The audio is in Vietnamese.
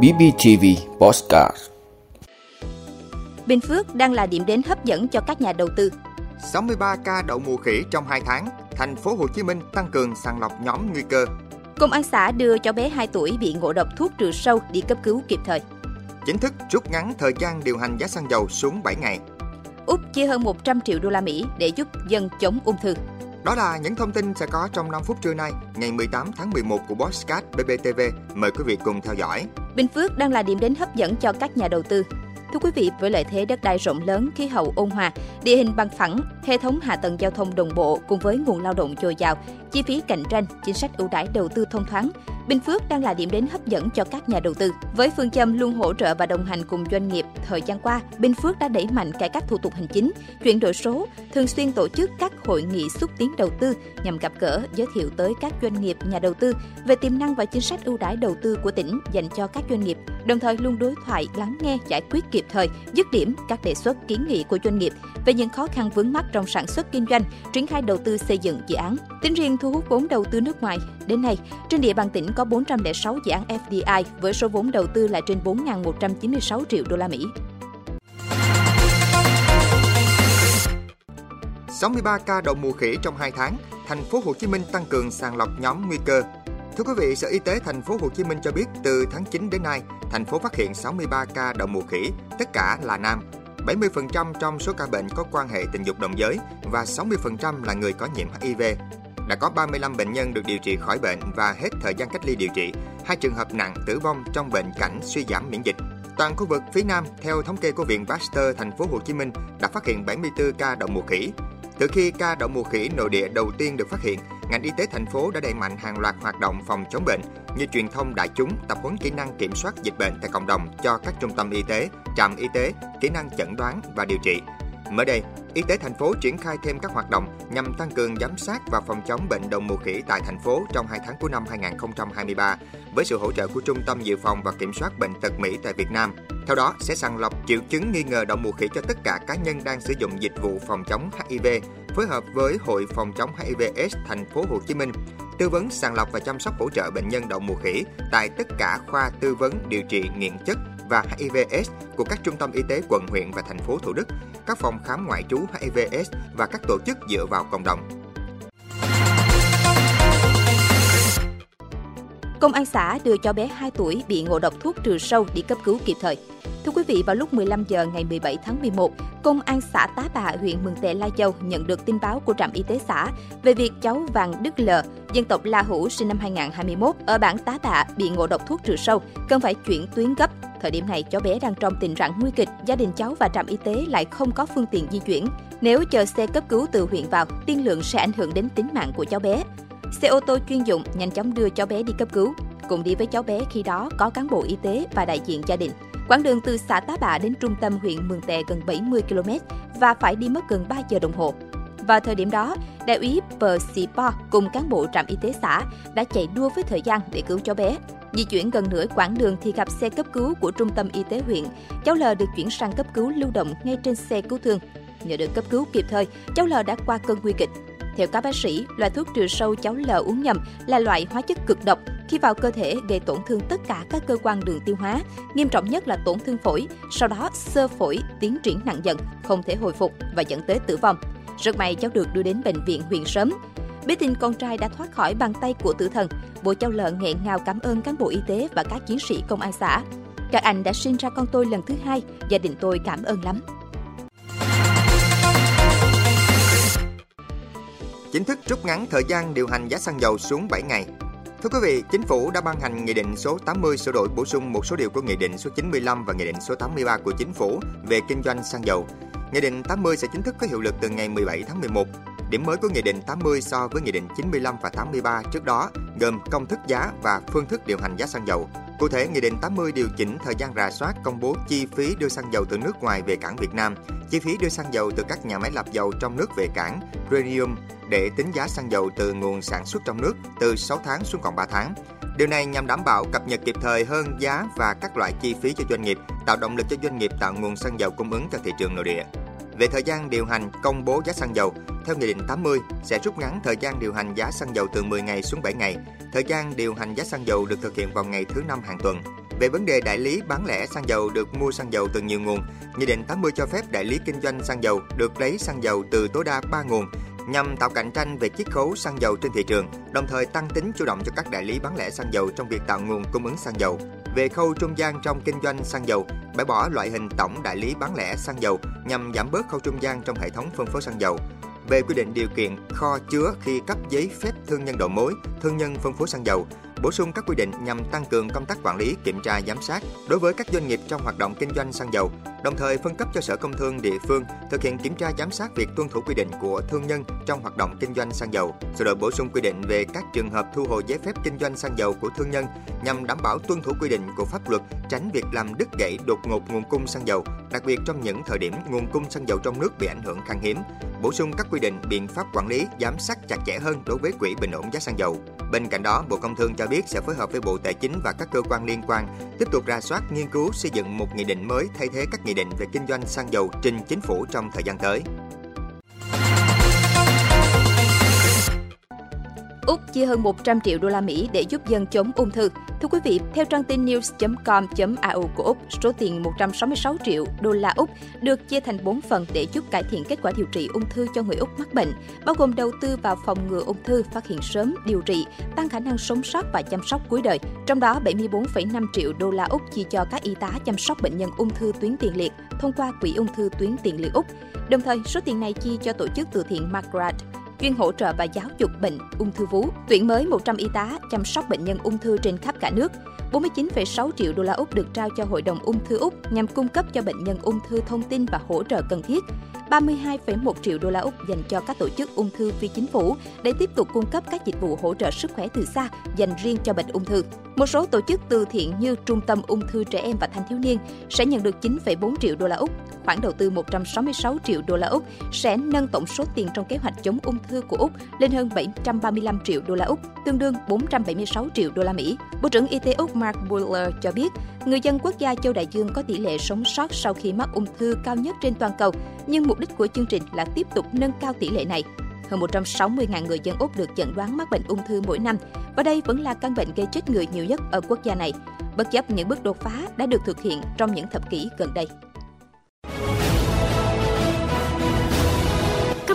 BBTV Postcard Bình Phước đang là điểm đến hấp dẫn cho các nhà đầu tư. 63 ca đậu mùa khỉ trong 2 tháng, thành phố Hồ Chí Minh tăng cường sàng lọc nhóm nguy cơ. Công an xã đưa cháu bé 2 tuổi bị ngộ độc thuốc trừ sâu đi cấp cứu kịp thời. Chính thức rút ngắn thời gian điều hành giá xăng dầu xuống 7 ngày. Úc chia hơn 100 triệu đô la Mỹ để giúp dân chống ung thư. Đó là những thông tin sẽ có trong 5 phút trưa nay, ngày 18 tháng 11 của Bosscat BBTV. Mời quý vị cùng theo dõi. Bình Phước đang là điểm đến hấp dẫn cho các nhà đầu tư. Thưa quý vị, với lợi thế đất đai rộng lớn, khí hậu ôn hòa, địa hình bằng phẳng, hệ thống hạ tầng giao thông đồng bộ cùng với nguồn lao động dồi dào, chi phí cạnh tranh, chính sách ưu đãi đầu tư thông thoáng, Bình Phước đang là điểm đến hấp dẫn cho các nhà đầu tư. Với phương châm luôn hỗ trợ và đồng hành cùng doanh nghiệp, thời gian qua, Bình Phước đã đẩy mạnh cải cách thủ tục hành chính, chuyển đổi số, thường xuyên tổ chức các hội nghị xúc tiến đầu tư nhằm gặp gỡ, giới thiệu tới các doanh nghiệp, nhà đầu tư về tiềm năng và chính sách ưu đãi đầu tư của tỉnh dành cho các doanh nghiệp, đồng thời luôn đối thoại, lắng nghe, giải quyết kịp thời, dứt điểm các đề xuất kiến nghị của doanh nghiệp về những khó khăn vướng mắt trong sản xuất kinh doanh, triển khai đầu tư xây dựng dự án. Tính riêng thu hút vốn đầu tư nước ngoài, đến nay, trên địa bàn tỉnh có 406 dự án FDI với số vốn đầu tư là trên 4.196 triệu đô la Mỹ. 63 ca đậu mùa khỉ trong 2 tháng, thành phố Hồ Chí Minh tăng cường sàng lọc nhóm nguy cơ. Thưa quý vị, Sở Y tế thành phố Hồ Chí Minh cho biết từ tháng 9 đến nay, thành phố phát hiện 63 ca đậu mùa khỉ, tất cả là nam. 70% trong số ca bệnh có quan hệ tình dục đồng giới và 60% là người có nhiễm HIV. Đã có 35 bệnh nhân được điều trị khỏi bệnh và hết thời gian cách ly điều trị. Hai trường hợp nặng tử vong trong bệnh cảnh suy giảm miễn dịch. Toàn khu vực phía Nam, theo thống kê của Viện Pasteur thành phố Hồ Chí Minh, đã phát hiện 74 ca đậu mùa khỉ. Từ khi ca đậu mùa khỉ nội địa đầu tiên được phát hiện, ngành y tế thành phố đã đẩy mạnh hàng loạt hoạt động phòng chống bệnh như truyền thông đại chúng, tập huấn kỹ năng kiểm soát dịch bệnh tại cộng đồng cho các trung tâm y tế, trạm y tế, kỹ năng chẩn đoán và điều trị. Mới đây, Y tế thành phố triển khai thêm các hoạt động nhằm tăng cường giám sát và phòng chống bệnh đậu mùa khỉ tại thành phố trong 2 tháng cuối năm 2023 với sự hỗ trợ của Trung tâm Dự phòng và Kiểm soát Bệnh tật Mỹ tại Việt Nam. Theo đó, sẽ sàng lọc triệu chứng nghi ngờ đậu mùa khỉ cho tất cả cá nhân đang sử dụng dịch vụ phòng chống HIV, phối hợp với Hội phòng chống HIV/AIDS thành phố Hồ Chí Minh, tư vấn sàng lọc và chăm sóc hỗ trợ bệnh nhân đậu mùa khỉ tại tất cả khoa tư vấn điều trị nghiện chất và hivs của các trung tâm y tế quận, huyện và thành phố Thủ Đức, các phòng khám ngoại trú hivs và các tổ chức dựa vào cộng đồng. Công an xã đưa cho bé 2 tuổi bị ngộ độc thuốc trừ sâu đi cấp cứu kịp thời. Thưa quý vị, vào lúc 15 giờ ngày 17 tháng 11, Công an xã Tá Bạ, huyện Mường Tè, Lai Châu nhận được tin báo của trạm y tế xã về việc cháu Vàng Đức L, dân tộc La Hủ sinh năm 2021 ở bản Tá Bạ bị ngộ độc thuốc trừ sâu, cần phải chuyển tuyến gấp. Thời điểm này, cháu bé đang trong tình trạng nguy kịch, gia đình cháu và trạm y tế lại không có phương tiện di chuyển. Nếu chờ xe cấp cứu từ huyện vào, tiên lượng sẽ ảnh hưởng đến tính mạng của cháu bé. Xe ô tô chuyên dụng nhanh chóng đưa cháu bé đi cấp cứu. Cùng đi với cháu bé khi đó có cán bộ y tế và đại diện gia đình. Quãng đường từ xã Tá Bạ đến trung tâm huyện Mường Tè gần 70 km và phải đi mất gần 3 giờ đồng hồ. Vào thời điểm đó, đại úy Pờ Sipo cùng cán bộ trạm y tế xã đã chạy đua với thời gian để cứu cháu bé. Di chuyển gần nửa quãng đường thì gặp xe cấp cứu của trung tâm y tế huyện. Cháu L được chuyển sang cấp cứu lưu động ngay trên xe cứu thương. Nhờ được cấp cứu kịp thời, cháu L đã qua cơn nguy kịch. Theo các bác sĩ, loại thuốc trừ sâu cháu L uống nhầm là loại hóa chất cực độc khi vào cơ thể gây tổn thương tất cả các cơ quan đường tiêu hóa, nghiêm trọng nhất là tổn thương phổi, sau đó sơ phổi tiến triển nặng dần, không thể hồi phục và dẫn tới tử vong. Rất may cháu được đưa đến bệnh viện huyện sớm. Biết tin con trai đã thoát khỏi bàn tay của tử thần, bộ cháu lợn nghẹn ngào cảm ơn cán bộ y tế và các chiến sĩ công an xã. Các anh đã sinh ra con tôi lần thứ hai, gia đình tôi cảm ơn lắm. Chính thức rút ngắn thời gian điều hành giá xăng dầu xuống 7 ngày. Thưa quý vị, Chính phủ đã ban hành Nghị định số 80 sửa đổi bổ sung một số điều của Nghị định số 95 và Nghị định số 83 của Chính phủ về kinh doanh xăng dầu. Nghị định 80 sẽ chính thức có hiệu lực từ ngày 17 tháng 11. Điểm mới của Nghị định 80 so với Nghị định 95 và 83 trước đó gồm công thức giá và phương thức điều hành giá xăng dầu. Cụ thể, Nghị định 80 điều chỉnh thời gian rà soát công bố chi phí đưa xăng dầu từ nước ngoài về cảng Việt Nam, chi phí đưa xăng dầu từ các nhà máy lọc dầu trong nước về cảng, premium để tính giá xăng dầu từ nguồn sản xuất trong nước từ 6 tháng xuống còn 3 tháng. Điều này nhằm đảm bảo cập nhật kịp thời hơn giá và các loại chi phí cho doanh nghiệp, tạo động lực cho doanh nghiệp tạo nguồn xăng dầu cung ứng cho thị trường nội địa. Về thời gian điều hành công bố giá xăng dầu, theo Nghị định 80 sẽ rút ngắn thời gian điều hành giá xăng dầu từ 10 ngày xuống 7 ngày. Thời gian điều hành giá xăng dầu được thực hiện vào ngày thứ năm hàng tuần. Về vấn đề đại lý bán lẻ xăng dầu được mua xăng dầu từ nhiều nguồn, Nghị định 80 cho phép đại lý kinh doanh xăng dầu được lấy xăng dầu từ tối đa 3 nguồn nhằm tạo cạnh tranh về chiết khấu xăng dầu trên thị trường, đồng thời tăng tính chủ động cho các đại lý bán lẻ xăng dầu trong việc tạo nguồn cung ứng xăng dầu. Về khâu trung gian trong kinh doanh xăng dầu, bãi bỏ loại hình tổng đại lý bán lẻ xăng dầu nhằm giảm bớt khâu trung gian trong hệ thống phân phối xăng dầu. Về quy định điều kiện kho chứa khi cấp giấy phép thương nhân đầu mối, thương nhân phân phối xăng dầu, bổ sung các quy định nhằm tăng cường công tác quản lý, kiểm tra, giám sát đối với các doanh nghiệp trong hoạt động kinh doanh xăng dầu, đồng thời phân cấp cho Sở Công Thương địa phương thực hiện kiểm tra giám sát việc tuân thủ quy định của thương nhân trong hoạt động kinh doanh xăng dầu, sửa đổi bổ sung quy định về các trường hợp thu hồi giấy phép kinh doanh xăng dầu của thương nhân nhằm đảm bảo tuân thủ quy định của pháp luật, tránh việc làm đứt gãy đột ngột nguồn cung xăng dầu, đặc biệt trong những thời điểm nguồn cung xăng dầu trong nước bị ảnh hưởng khan hiếm. Bổ sung các quy định biện pháp quản lý, giám sát chặt chẽ hơn đối với quỹ bình ổn giá xăng dầu. Bên cạnh đó, Bộ Công Thương cho biết sẽ phối hợp với Bộ Tài chính và các cơ quan liên quan tiếp tục ra soát, nghiên cứu xây dựng một nghị định mới thay thế các nghị định về kinh doanh xăng dầu trình chính phủ trong thời gian tới. Úc chia hơn 100 triệu đô la Mỹ để giúp dân chống ung thư. Thưa quý vị, theo trang tin news.com.au của Úc, số tiền 166 triệu đô la Úc được chia thành 4 phần để giúp cải thiện kết quả điều trị ung thư cho người Úc mắc bệnh, bao gồm đầu tư vào phòng ngừa ung thư, phát hiện sớm, điều trị, tăng khả năng sống sót và chăm sóc cuối đời. Trong đó, 74,5 triệu đô la Úc chi cho các y tá chăm sóc bệnh nhân ung thư tuyến tiền liệt thông qua Quỹ ung thư tuyến tiền liệt Úc. Đồng thời, số tiền này chi cho tổ chức từ thiện Margaret chuyên hỗ trợ và giáo dục bệnh ung thư vú, tuyển mới 100 y tá chăm sóc bệnh nhân ung thư trên khắp cả nước. 49,6 triệu đô la Úc được trao cho Hội đồng ung thư Úc nhằm cung cấp cho bệnh nhân ung thư thông tin và hỗ trợ cần thiết. 32,1 triệu đô la Úc dành cho các tổ chức ung thư phi chính phủ để tiếp tục cung cấp các dịch vụ hỗ trợ sức khỏe từ xa dành riêng cho bệnh ung thư. Một số tổ chức từ thiện như Trung tâm ung thư trẻ em và thanh thiếu niên sẽ nhận được 9,4 triệu đô la Úc. Khoản đầu tư 166 triệu đô la Úc sẽ nâng tổng số tiền trong kế hoạch chống ung thư của Úc lên hơn 735 triệu đô la Úc, tương đương 476 triệu đô la Mỹ. Bộ trưởng Y tế Úc Mark Buller cho biết, người dân quốc gia châu Đại Dương có tỷ lệ sống sót sau khi mắc ung thư cao nhất trên toàn cầu, nhưng mục đích của chương trình là tiếp tục nâng cao tỷ lệ này. Hơn 160.000 người dân Úc được chẩn đoán mắc bệnh ung thư mỗi năm, và đây vẫn là căn bệnh gây chết người nhiều nhất ở quốc gia này, bất chấp những bước đột phá đã được thực hiện trong những thập kỷ gần đây.